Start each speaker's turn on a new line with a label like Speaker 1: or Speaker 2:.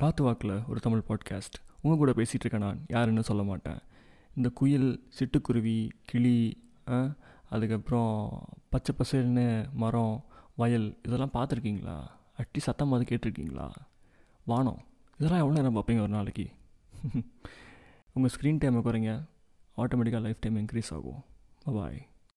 Speaker 1: காத்து வாக்கில் ஒரு தமிழ் பாட்காஸ்ட் உங்கள் கூட பேசிகிட்டு இருக்கேன் நான் யாருன்னு சொல்ல மாட்டேன். இந்த குயில் சிட்டுக்குருவி கிளி அதுக்கப்புறம் பச்சை பசேல்னு மரம் வயல் இதெல்லாம் பார்த்துருக்கீங்களா? அட்டி சத்தமாக கேட்டிருக்கீங்களா? வானம் இதெல்லாம் எவ்வளோ நேரம் பார்ப்பீங்க ஒரு நாளைக்கு? உங்கள் ஸ்க்ரீன் டைமை குறைங்க. ஆட்டோமேட்டிக்காக லைஃப் டைம் இன்க்ரீஸ் ஆகும். பாய்